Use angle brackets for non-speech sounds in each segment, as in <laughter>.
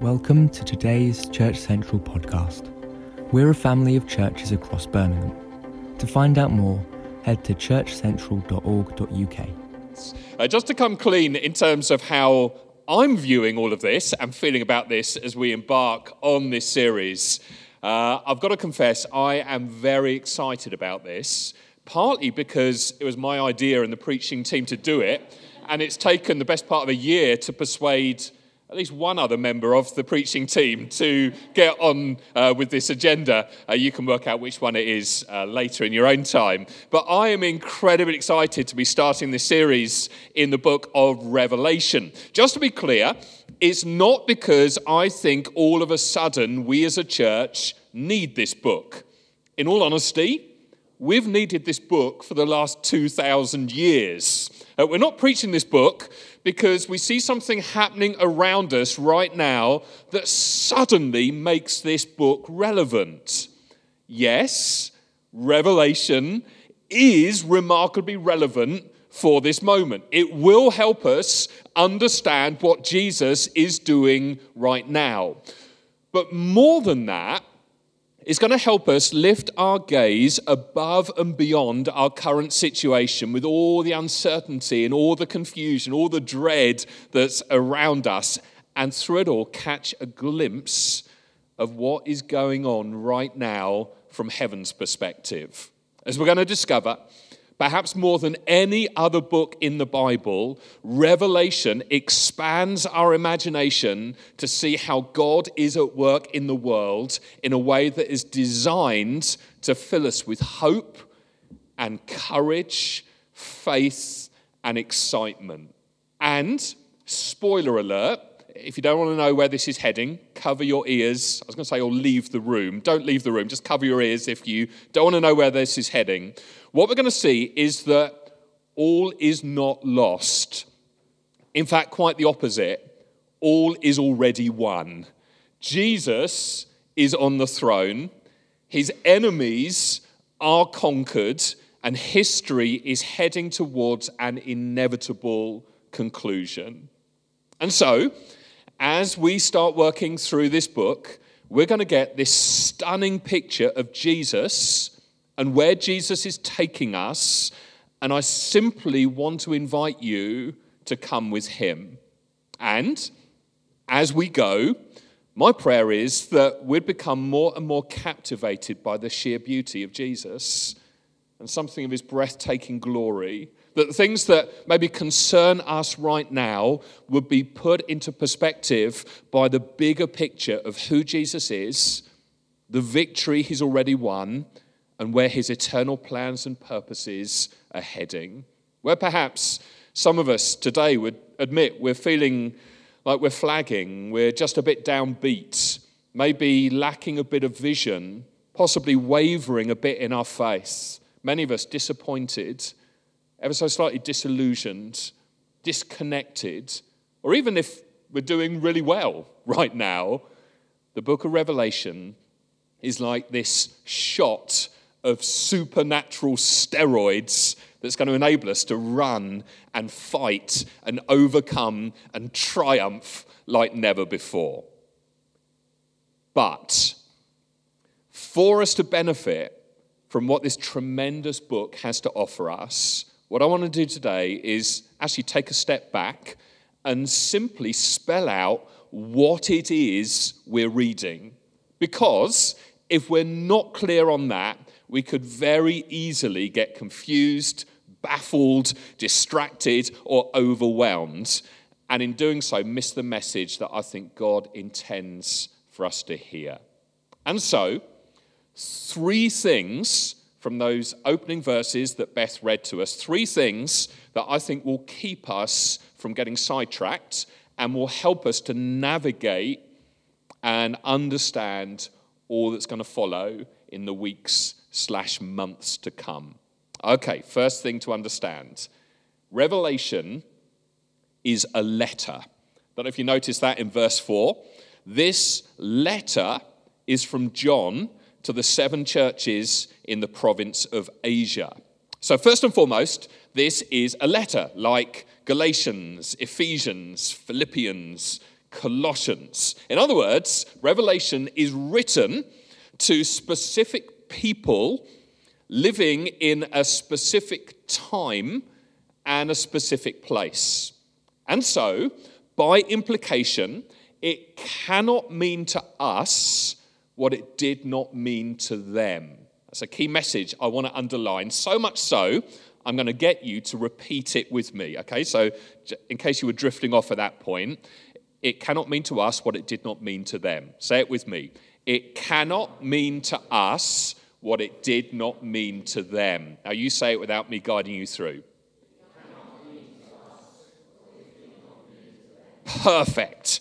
Welcome to today's Church Central podcast. We're a family of churches across Birmingham. To find out more, head to churchcentral.org.uk. Uh, just to come clean in terms of how I'm viewing all of this and feeling about this as we embark on this series, uh, I've got to confess I am very excited about this, partly because it was my idea and the preaching team to do it, and it's taken the best part of a year to persuade at least one other member of the preaching team to get on uh, with this agenda. Uh, you can work out which one it is uh, later in your own time. But I am incredibly excited to be starting this series in the book of Revelation. Just to be clear, it's not because I think all of a sudden we as a church need this book. In all honesty, we've needed this book for the last 2,000 years. Uh, we're not preaching this book because we see something happening around us right now that suddenly makes this book relevant. Yes, Revelation is remarkably relevant for this moment. It will help us understand what Jesus is doing right now. But more than that, is going to help us lift our gaze above and beyond our current situation with all the uncertainty and all the confusion, all the dread that's around us, and through it all, catch a glimpse of what is going on right now from heaven's perspective. As we're going to discover, Perhaps more than any other book in the Bible, Revelation expands our imagination to see how God is at work in the world in a way that is designed to fill us with hope and courage, faith, and excitement. And, spoiler alert, if you don't want to know where this is heading, cover your ears. I was going to say, or leave the room. Don't leave the room, just cover your ears if you don't want to know where this is heading what we're going to see is that all is not lost. In fact, quite the opposite. All is already won. Jesus is on the throne, his enemies are conquered, and history is heading towards an inevitable conclusion. And so, as we start working through this book, we're going to get this stunning picture of Jesus and where Jesus is taking us. And I simply want to invite you to come with him. And as we go, my prayer is that we'd become more and more captivated by the sheer beauty of Jesus and something of his breathtaking glory. That the things that maybe concern us right now would be put into perspective by the bigger picture of who Jesus is, the victory he's already won, and where his eternal plans and purposes are heading. Where perhaps some of us today would admit we're feeling like we're flagging, we're just a bit downbeat, maybe lacking a bit of vision, possibly wavering a bit in our faith. Many of us disappointed, ever so slightly disillusioned, disconnected, or even if we're doing really well <laughs> right now, the book of Revelation is like this shot of supernatural steroids that's going to enable us to run and fight and overcome and triumph like never before. But for us to benefit from what this tremendous book has to offer us, what I want to do today is actually take a step back and simply spell out what it is we're reading. Because if we're not clear on that, we could very easily get confused, baffled, distracted, or overwhelmed, and in doing so, miss the message that I think God intends for us to hear. And so, three things from those opening verses that Beth read to us, three things that I think will keep us from getting sidetracked and will help us to navigate and understand all that's going to follow in the weeks slash months to come. Okay, first thing to understand Revelation is a letter. I Don't know if you notice that in verse 4. This letter is from John to the seven churches in the province of Asia. So, first and foremost, this is a letter like Galatians, Ephesians, Philippians, Colossians. In other words, Revelation is written to specific people living in a specific time and a specific place. And so, by implication, it cannot mean to us what it did not mean to them. That's a key message I want to underline, so much so, I'm going to get you to repeat it with me. Okay, so in case you were drifting off at that point, it cannot mean to us what it did not mean to them. Say it with me. It cannot mean to us what it did not mean to them. Now, you say it without me guiding you through. Perfect.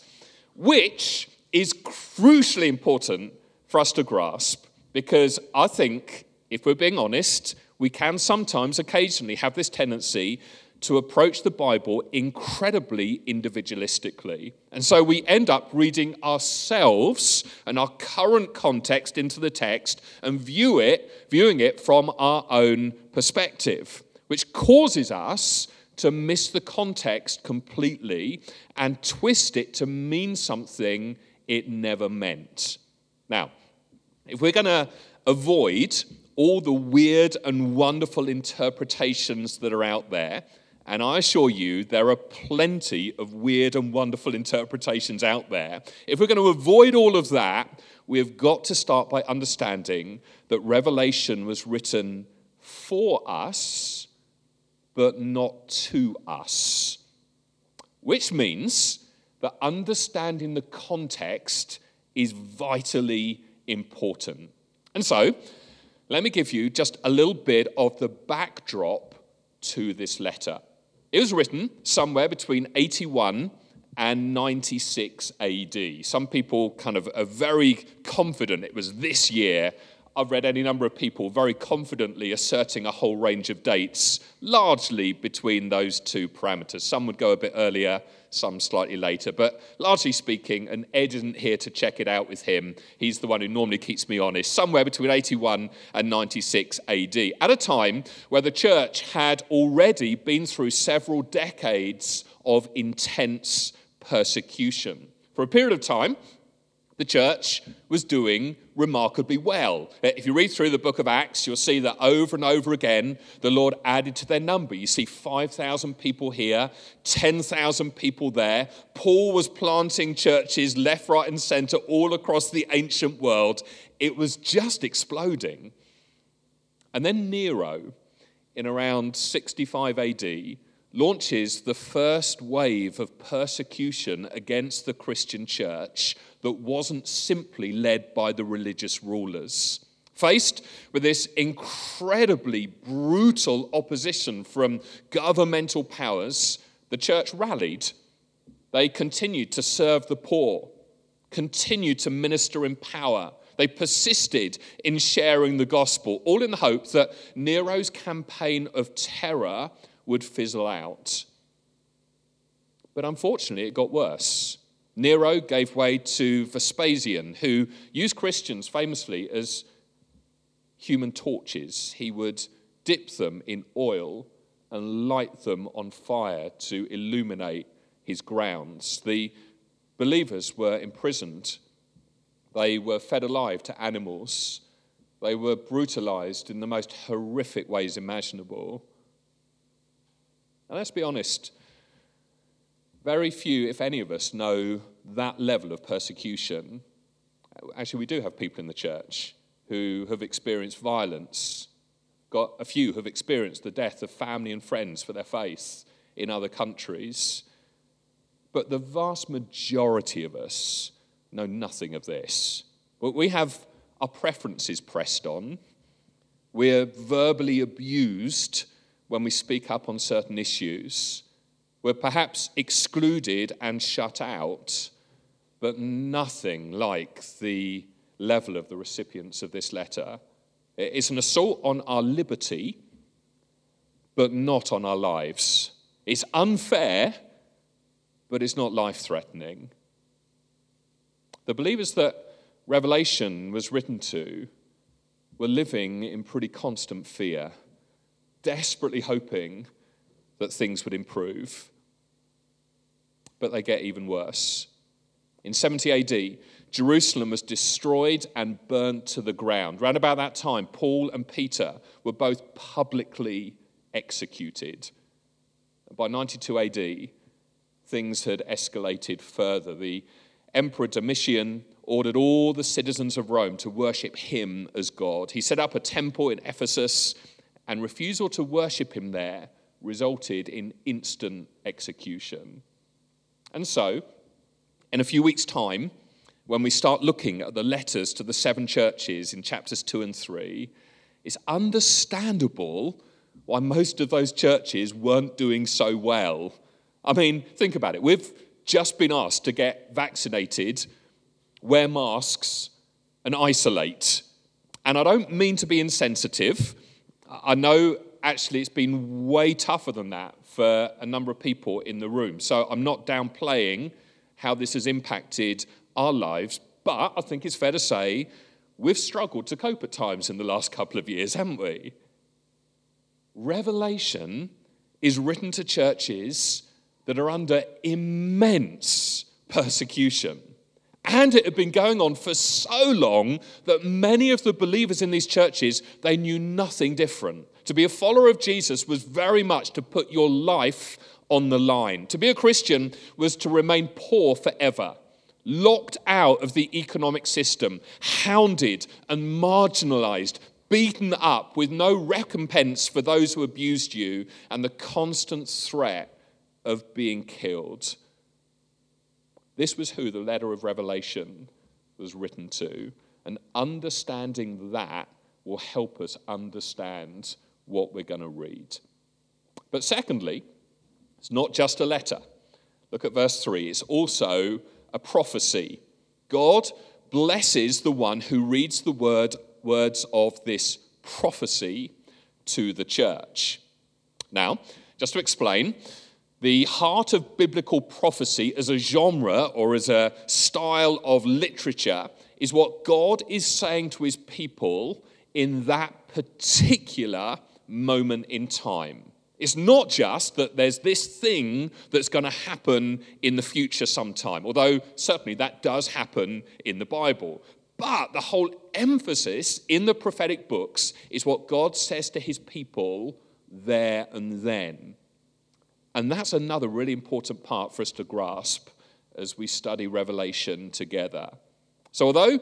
Which is crucially important for us to grasp because I think, if we're being honest, we can sometimes, occasionally, have this tendency to approach the Bible incredibly individualistically. And so we end up reading ourselves and our current context into the text and view it, viewing it from our own perspective, which causes us to miss the context completely and twist it to mean something it never meant. Now, if we're going to avoid all the weird and wonderful interpretations that are out there, and I assure you, there are plenty of weird and wonderful interpretations out there. If we're going to avoid all of that, we've got to start by understanding that Revelation was written for us, but not to us. Which means that understanding the context is vitally important. And so, let me give you just a little bit of the backdrop to this letter. It was written somewhere between 81 and 96 AD. Some people kind of are very confident it was this year. I've read any number of people very confidently asserting a whole range of dates, largely between those two parameters. Some would go a bit earlier, some slightly later. But largely speaking, and Ed isn't here to check it out with him, he's the one who normally keeps me honest, somewhere between 81 and 96 AD, at a time where the church had already been through several decades of intense persecution. For a period of time, the church was doing remarkably well. Uh, if you read through the book of Acts, you'll see that over and over again, the Lord added to their number. You see 5,000 people here, 10,000 people there. Paul was planting churches left, right, and center all across the ancient world. It was just exploding. And then Nero, in around 65 AD, launches the first wave of persecution against the Christian church that wasn't simply led by the religious rulers. Faced with this incredibly brutal opposition from governmental powers, the church rallied. They continued to serve the poor, continued to minister in power. They persisted in sharing the gospel, all in the hope that Nero's campaign of terror would fizzle out. But unfortunately, it got worse. Nero gave way to Vespasian, who used Christians famously as human torches. He would dip them in oil and light them on fire to illuminate his grounds. The believers were imprisoned, they were fed alive to animals, they were brutalized in the most horrific ways imaginable. And let's be honest, very few, if any of us, know that level of persecution. Actually, we do have people in the church who have experienced violence. Got a few have experienced the death of family and friends for their faith in other countries. But the vast majority of us know nothing of this. We have our preferences pressed on. We're verbally abused when we speak up on certain issues. We're perhaps excluded and shut out, but nothing like the level of the recipients of this letter. It's an assault on our liberty, but not on our lives. It's unfair, but it's not life threatening. The believers that Revelation was written to were living in pretty constant fear desperately hoping that things would improve. But they get even worse. In 70 AD, Jerusalem was destroyed and burnt to the ground. Round about that time, Paul and Peter were both publicly executed. By 92 AD, things had escalated further. The Emperor Domitian ordered all the citizens of Rome to worship him as God. He set up a temple in Ephesus, and refusal to worship him there resulted in instant execution. And so, in a few weeks' time, when we start looking at the letters to the seven churches in chapters 2 and 3, it's understandable why most of those churches weren't doing so well. I mean, think about it. We've just been asked to get vaccinated, wear masks, and isolate. And I don't mean to be insensitive. I know actually it's been way tougher than that for a number of people in the room. So I'm not downplaying how this has impacted our lives, but I think it's fair to say we've struggled to cope at times in the last couple of years, haven't we? Revelation is written to churches that are under immense persecution. And it had been going on for so long that many of the believers in these churches, they knew nothing different. To be a follower of Jesus was very much to put your life on the line. To be a Christian was to remain poor forever, locked out of the economic system, hounded and marginalized, beaten up with no recompense for those who abused you, and the constant threat of being killed. This was who the letter of Revelation was written to, and understanding that will help us understand what we're going to read. But secondly, it's not just a letter. Look at verse 3. It's also a prophecy. God blesses the one who reads the word, words of this prophecy to the church. Now, just to explain, the heart of biblical prophecy as a genre or as a style of literature is what God is saying to his people in that particular moment in time. It's not just that there's this thing that's going to happen in the future sometime, although certainly that does happen in the Bible. But the whole emphasis in the prophetic books is what God says to his people there and then. And that's another really important part for us to grasp as we study Revelation together. So, although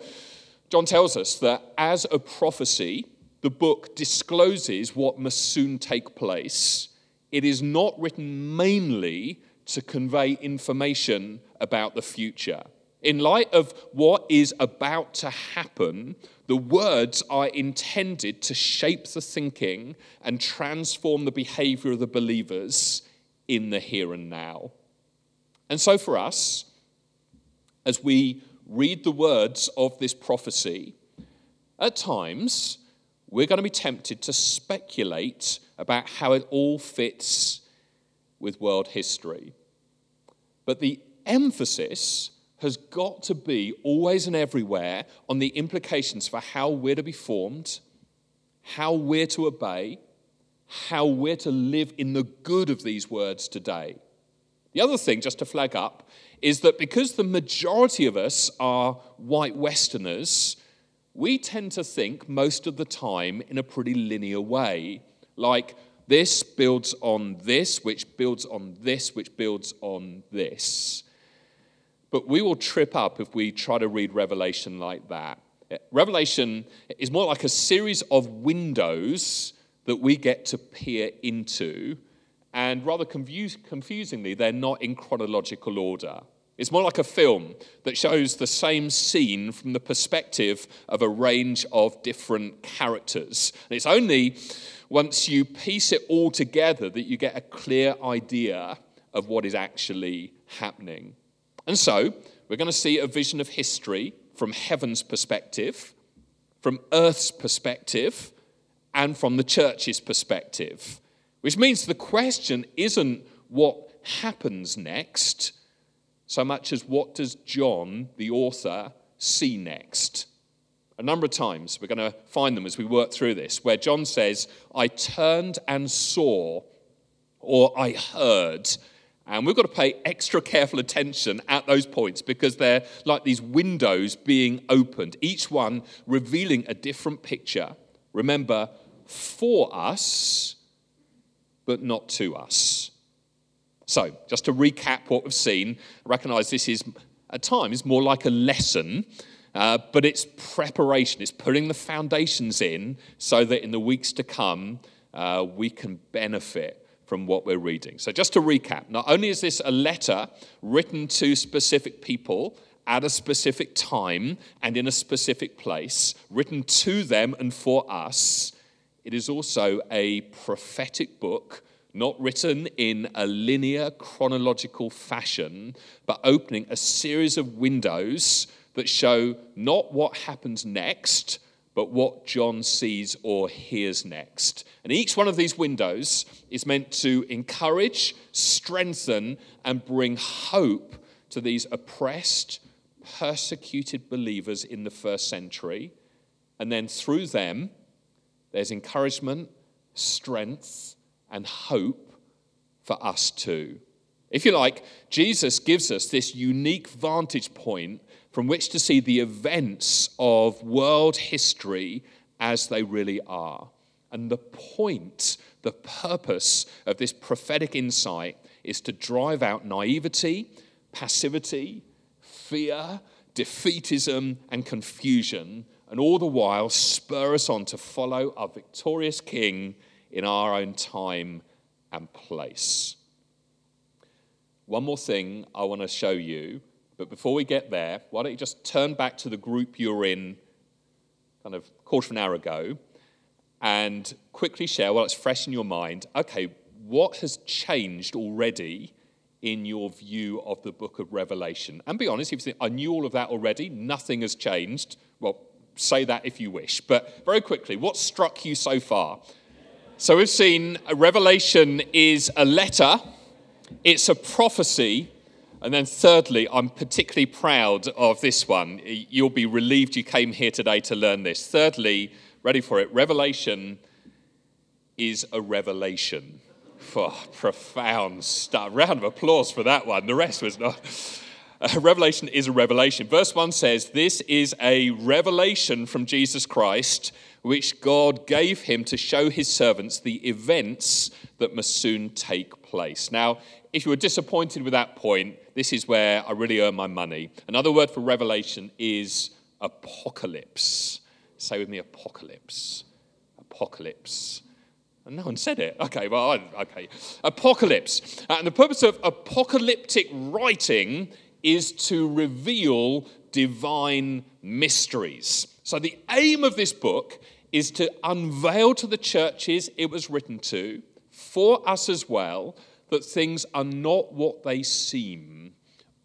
John tells us that as a prophecy, the book discloses what must soon take place, it is not written mainly to convey information about the future. In light of what is about to happen, the words are intended to shape the thinking and transform the behavior of the believers in the here and now. And so, for us, as we read the words of this prophecy, at times we're going to be tempted to speculate about how it all fits with world history. But the emphasis has got to be always and everywhere on the implications for how we're to be formed, how we're to obey, how we're to live in the good of these words today. The other thing, just to flag up, is that because the majority of us are white Westerners, we tend to think most of the time in a pretty linear way. Like, this builds on this, which builds on this, which builds on this. But we will trip up if we try to read Revelation like that. Revelation is more like a series of windows that we get to peer into. And rather confuse, confusingly, they're not in chronological order. It's more like a film that shows the same scene from the perspective of a range of different characters. And it's only once you piece it all together that you get a clear idea of what is actually happening. And so, we're going to see a vision of history from heaven's perspective, from earth's perspective, and from the church's perspective. Which means the question isn't what happens next, so much as what does John, the author, see next. A number of times we're going to find them as we work through this, where John says, I turned and saw, or I heard, And we've got to pay extra careful attention at those points because they're like these windows being opened, each one revealing a different picture. Remember, for us, but not to us. So, just to recap what we've seen, recognize this is at times more like a lesson, uh, but it's preparation. It's putting the foundations in so that in the weeks to come, uh, we can benefit from what we're reading. So, just to recap, not only is this a letter written to specific people at a specific time and in a specific place, written to them and for us, it is also a prophetic book not written in a linear chronological fashion, but opening a series of windows that show not what happens next, but what John sees or hears next. And each one of these windows is meant to encourage, strengthen, and bring hope to these oppressed, persecuted believers in the first century. And then through them, there's encouragement, strength, and hope for us too. If you like, Jesus gives us this unique vantage point from which to see the events of world history as they really are. And the point, the purpose of this prophetic insight is to drive out naivety, passivity, fear, defeatism, and confusion, and all the while spur us on to follow our victorious King in our own time and place. One more thing I want to show you, but before we get there, why don't you just turn back to the group you're in kind of quarter of an hour ago and quickly share while it's fresh in your mind okay, what has changed already in your view of the book of Revelation? And be honest, if you think, I knew all of that already, nothing has changed, well, say that if you wish. But very quickly, what struck you so far? So we've seen Revelation is a letter, it's a prophecy, and then thirdly, I'm particularly proud of this one. You'll be relieved you came here today to learn this. Thirdly, ready for it, Revelation is a revelation. <laughs> Oh, profound stuff. Round of applause for that one. The rest was not. Uh, <laughs> revelation is a revelation. Verse 1 says, This is a revelation from Jesus Christ which God gave him to show his servants the events that must soon take place. Now, if you were disappointed with that point, this is where I really earn my money. Another word for revelation is apocalypse. Say with me, apocalypse. Apocalypse. And no one said it. Okay, well, okay. Apocalypse. Uh, and the purpose of apocalyptic writing is to reveal divine mysteries. So, the aim of this book is to unveil to the churches it was written to, for us as well, that things are not what they seem.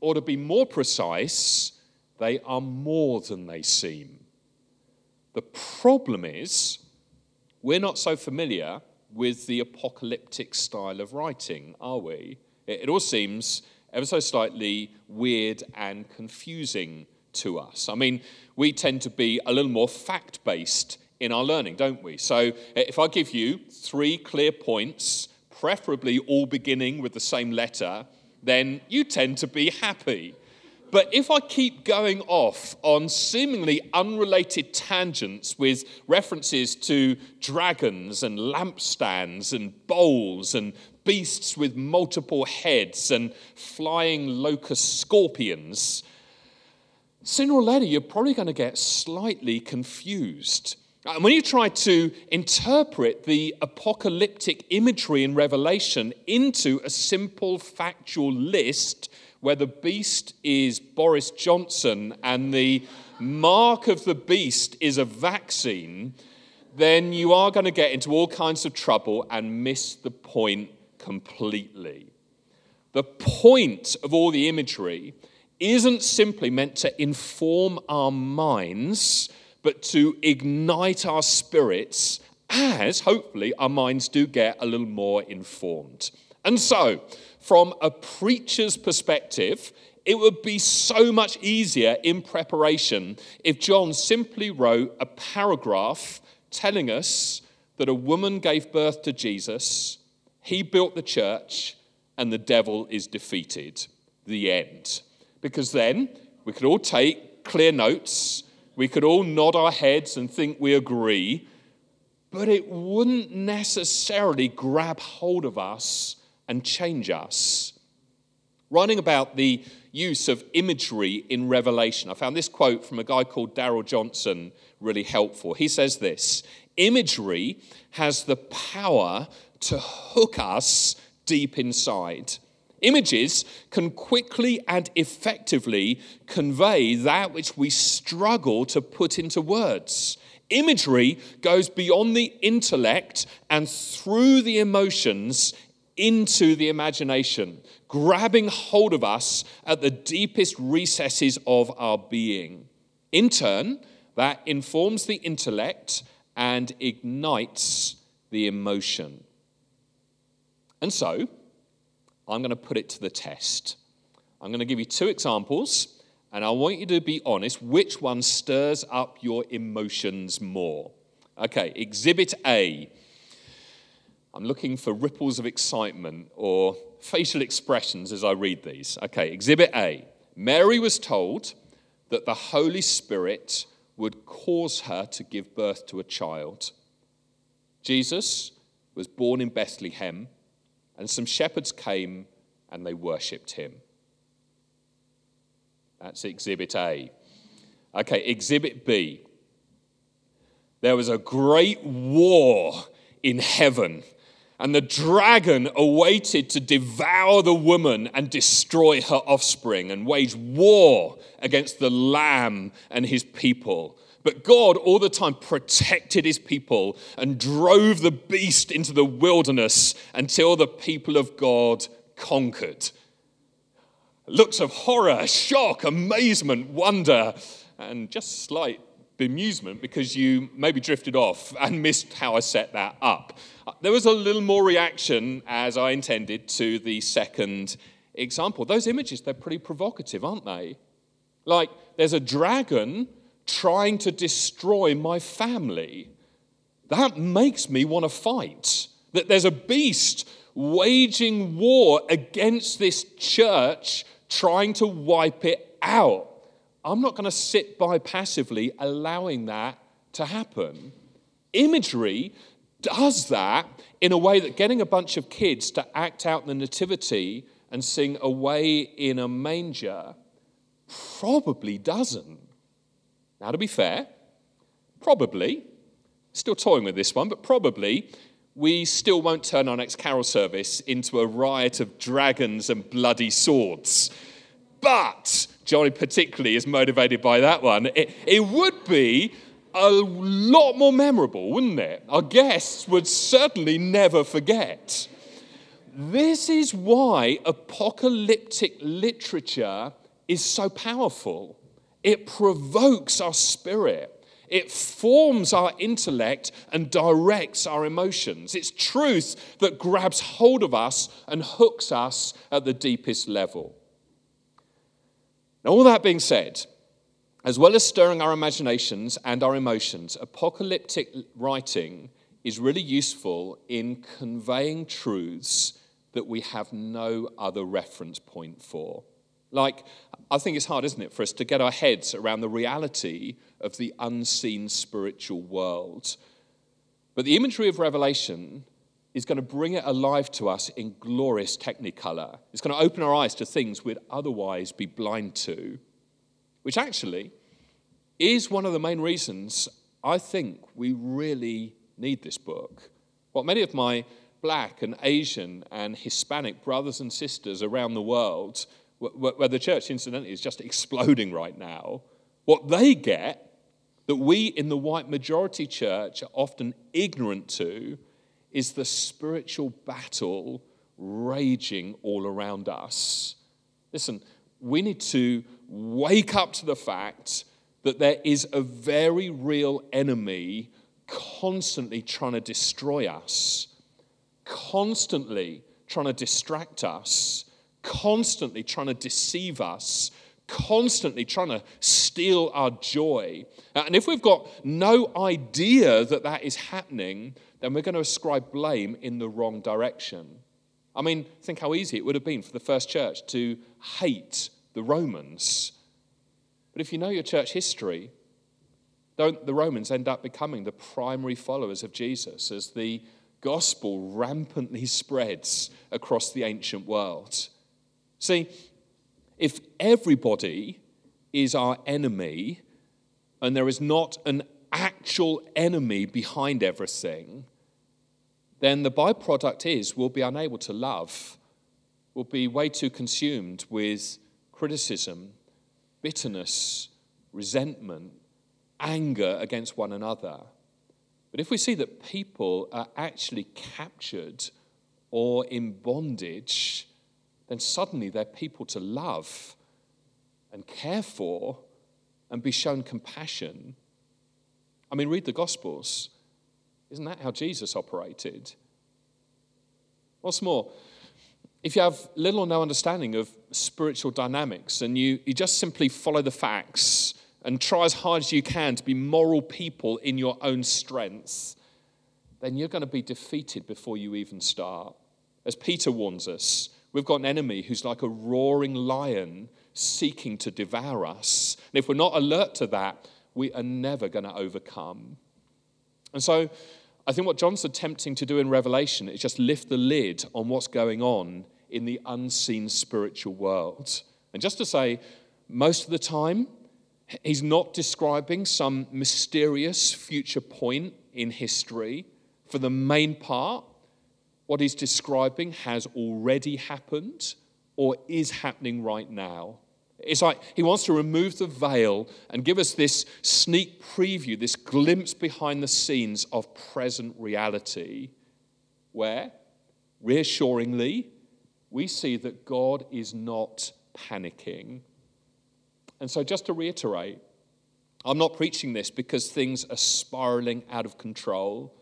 Or to be more precise, they are more than they seem. The problem is, we're not so familiar with the apocalyptic style of writing, are we? It, all seems ever so slightly weird and confusing to us. I mean, we tend to be a little more fact based in our learning, don't we? So eh, if I give you three clear points, preferably all beginning with the same letter, then you tend to be happy. But if I keep going off on seemingly unrelated tangents with references to dragons and lampstands and bowls and beasts with multiple heads and flying locust scorpions, sooner or later you're probably going to get slightly confused. And when you try to interpret the apocalyptic imagery in Revelation into a simple factual list where the beast is Boris Johnson and the mark of the beast is a vaccine, then you are going to get into all kinds of trouble and miss the point completely. The point of all the imagery isn't simply meant to inform our minds but to ignite our spirits as hopefully our minds do get a little more informed. And so, from a preacher's perspective, it would be so much easier in preparation if John simply wrote a paragraph telling us that a woman gave birth to Jesus, he built the church, and the devil is defeated. The end. Because then we could all take clear notes, we could all nod our heads and think we agree, but it wouldn't necessarily grab hold of us and change us. Writing about the use of imagery in Revelation, I found this quote from a guy called Darrell Johnson really helpful. He says this Imagery has the power to hook us deep inside. Images can quickly and effectively convey that which we struggle to put into words. Imagery goes beyond the intellect and through the emotions into the imagination, grabbing hold of us at the deepest recesses of our being. In turn, that informs the intellect and ignites the emotion. And so, I'm going to put it to the test. I'm going to give you two examples, and I want you to be honest which one stirs up your emotions more. Okay, exhibit A. I'm looking for ripples of excitement or facial expressions as I read these. Okay, exhibit A. Mary was told that the Holy Spirit would cause her to give birth to a child. Jesus was born in Bethlehem, and some shepherds came and they worshipped him. That's exhibit A. Okay, exhibit B. There was a great war in heaven and the dragon awaited to devour the woman and destroy her offspring and wage war against the lamb and his people. But God, all the time, protected his people and drove the beast into the wilderness until the people of God conquered. Looks of horror, shock, amazement, wonder, and just slight bemusement because you maybe drifted off and missed how I set that up. Uh, there was a little more reaction, as I intended, to the second example. Those images, they're pretty provocative, aren't they? Like, there's a dragon trying to destroy my family. That makes me want to fight. That there's a beast waging war against this church, trying to wipe it out. I'm not going to sit by passively allowing that to happen. Imagery does that in a way that getting a bunch of kids to act out the nativity and sing away in a manger probably doesn't. Now, to be fair, probably, still toying with this one, but probably we still won't turn our next carol service into a riot of dragons and bloody swords. But Johnny particularly is motivated by that one. It, it would be a lot more memorable, wouldn't it? Our guests would certainly never forget. This is why apocalyptic literature is so powerful. It provokes our spirit. It forms our intellect and directs our emotions. It's truth that grabs hold of us and hooks us at the deepest level. Now, all that being said, as well as stirring our imaginations and our emotions, apocalyptic writing is really useful in conveying truths that we have no other reference point for. Like, I think it's hard, isn't it, for us to get our heads around the reality of the unseen spiritual world. But the imagery of Revelation is going to bring it alive to us in glorious technicolor. It's going to open our eyes to things we'd otherwise be blind to, which actually is one of the main reasons I think we really need this book. What many of my black and Asian and Hispanic brothers and sisters around the world, where the church incidentally is just exploding right now, what they get that we in the white majority church are often ignorant to is the spiritual battle raging all around us. Listen, we need to wake up to the fact that there is a very real enemy constantly trying to destroy us, constantly trying to distract us, constantly trying to deceive us, constantly trying to steal our joy. Uh, and if we've got no idea that that is happening, then we're going to ascribe blame in the wrong direction. I mean, think how easy it would have been for the first church to hate the Romans. But if you know your church history, don't the Romans end up becoming the primary followers of Jesus as the gospel rampantly spreads across the ancient world? See, if everybody is our enemy and there is not an actual enemy behind everything, then the byproduct is we'll be unable to love. We'll be way too consumed with criticism, bitterness, resentment, anger against one another. But if we see that people are actually captured or in bondage, then suddenly they're people to love and care for and be shown compassion. I mean, read the Gospels. Isn't that how Jesus operated? What's more, if you have little or no understanding of spiritual dynamics and you, you just simply follow the facts and try as hard as you can to be moral people in your own strength, then you're going to be defeated before you even start. As Peter warns us, we've got an enemy who's like a roaring lion seeking to devour us. And if we're not alert to that, we are never going to overcome. And so I think what John's attempting to do in Revelation is just lift the lid on what's going on in the unseen spiritual world. And just to say, most of the time, he's not describing some mysterious future point in history. For the main part, what he's describing has already happened or is happening right now. It's like he wants to remove the veil and give us this sneak preview, this glimpse behind the scenes of present reality, where, reassuringly, we see that God is not panicking. And so, just to reiterate, I'm not preaching this because things are spiraling out of control.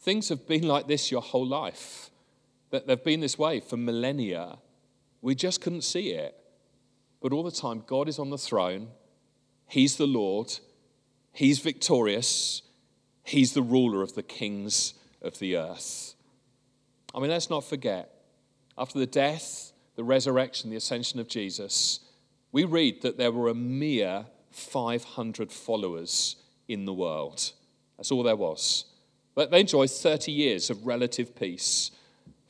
Things have been like this your whole life, that they've been this way for millennia. We just couldn't see it. But all the time, God is on the throne. He's the Lord. He's victorious. He's the ruler of the kings of the earth. I mean, let's not forget, after the death, the resurrection, the ascension of Jesus, we read that there were a mere 500 followers in the world. That's all there was. They enjoyed 30 years of relative peace,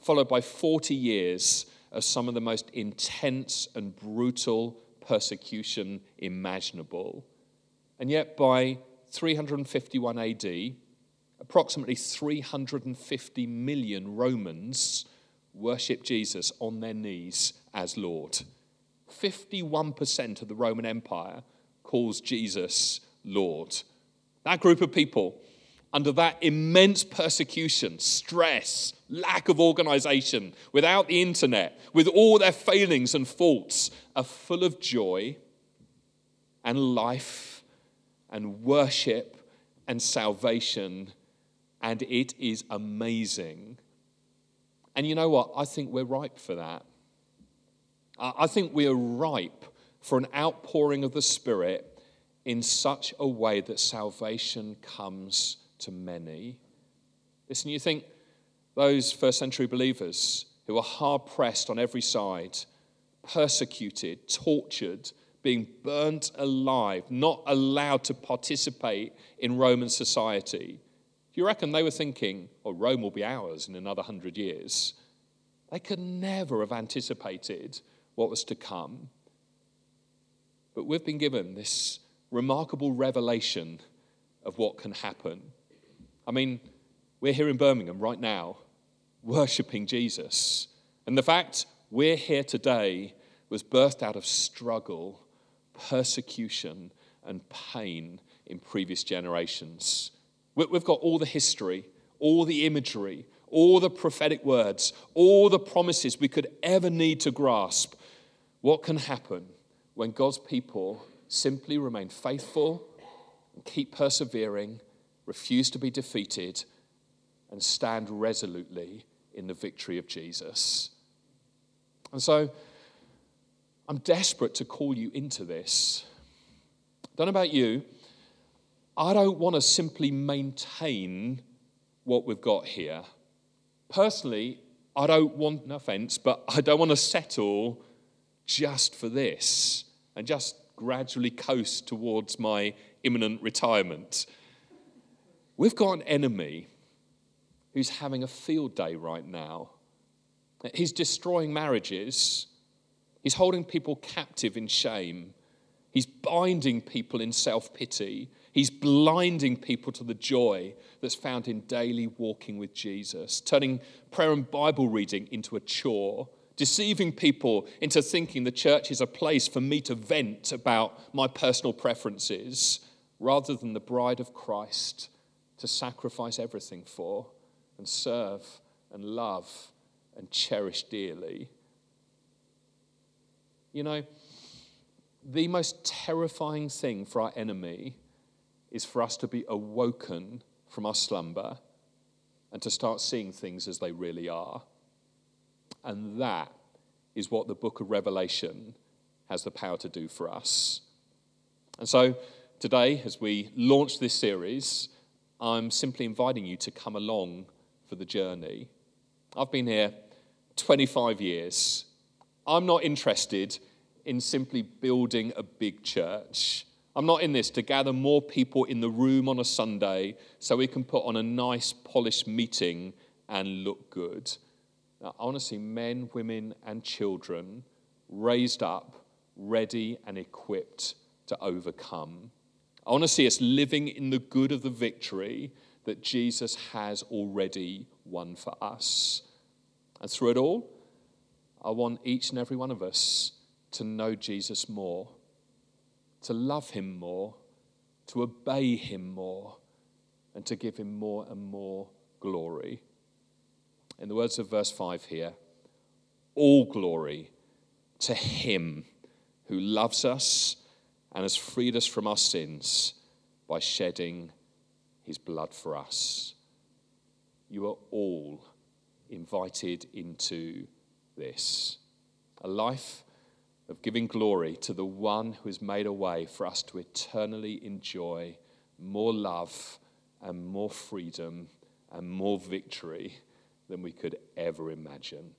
followed by 40 years of some of the most intense and brutal persecution imaginable. And yet, by 351 AD, approximately 350 million Romans worship Jesus on their knees as Lord. 51% of the Roman Empire calls Jesus Lord. That group of people under that immense persecution, stress, lack of organization, without the internet, with all their failings and faults, are full of joy and life and worship and salvation. And it is amazing. And you know what? I think we're ripe for that. I think we are ripe for an outpouring of the Spirit in such a way that salvation comes to many. Listen, you think those first century believers who were hard pressed on every side, persecuted, tortured, being burnt alive, not allowed to participate in Roman society. Do you reckon they were thinking, oh, Rome will be ours in another hundred years? They could never have anticipated what was to come. But we've been given this remarkable revelation of what can happen. I mean, we're here in Birmingham right now, worshipping Jesus. And the fact we're here today was birthed out of struggle, persecution, and pain in previous generations. We've got all the history, all the imagery, all the prophetic words, all the promises we could ever need to grasp. What can happen when God's people simply remain faithful and keep persevering refuse to be defeated, and stand resolutely in the victory of Jesus. And so I'm desperate to call you into this. Don't know about you. I don't want to simply maintain what we've got here. Personally, I don't want, no offense, but <laughs> I don't want to settle just for this and just gradually coast towards my imminent retirement. We've got an enemy who's having a field day right now. He's destroying marriages, he's holding people captive in shame, he's binding people in self pity, he's blinding people to the joy that's found in daily walking with Jesus, turning prayer and Bible reading into a chore deceiving people into thinking the church is a place for me to vent about my personal preferences rather than the bride of Christ to sacrifice everything for and serve and love and cherish dearly. You know, the most terrifying thing for our enemy is for us to be awoken from our slumber and to start seeing things as they really are. And that is what the book of Revelation has the power to do for us. And so today, as we launch this series, I'm simply inviting you to come along for the journey. I've been here 25 years. I'm not interested in simply building a big church. I'm not in this to gather more people in the room on a Sunday so we can put on a nice, polished meeting and look good. Now, I want to see men, women, and children raised up, ready, and equipped to overcome. I want to see us living in the good of the victory that Jesus has already won for us. And through it all, I want each and every one of us to know Jesus more, to love him more, to obey him more, and to give him more and more glory in the words of verse 5 here, all glory to him who loves us and has freed us from our sins by shedding his blood for us. You are all invited into this a life of giving glory to the one who has made a way for us to eternally enjoy more love and more freedom and more victory than we could ever imagine.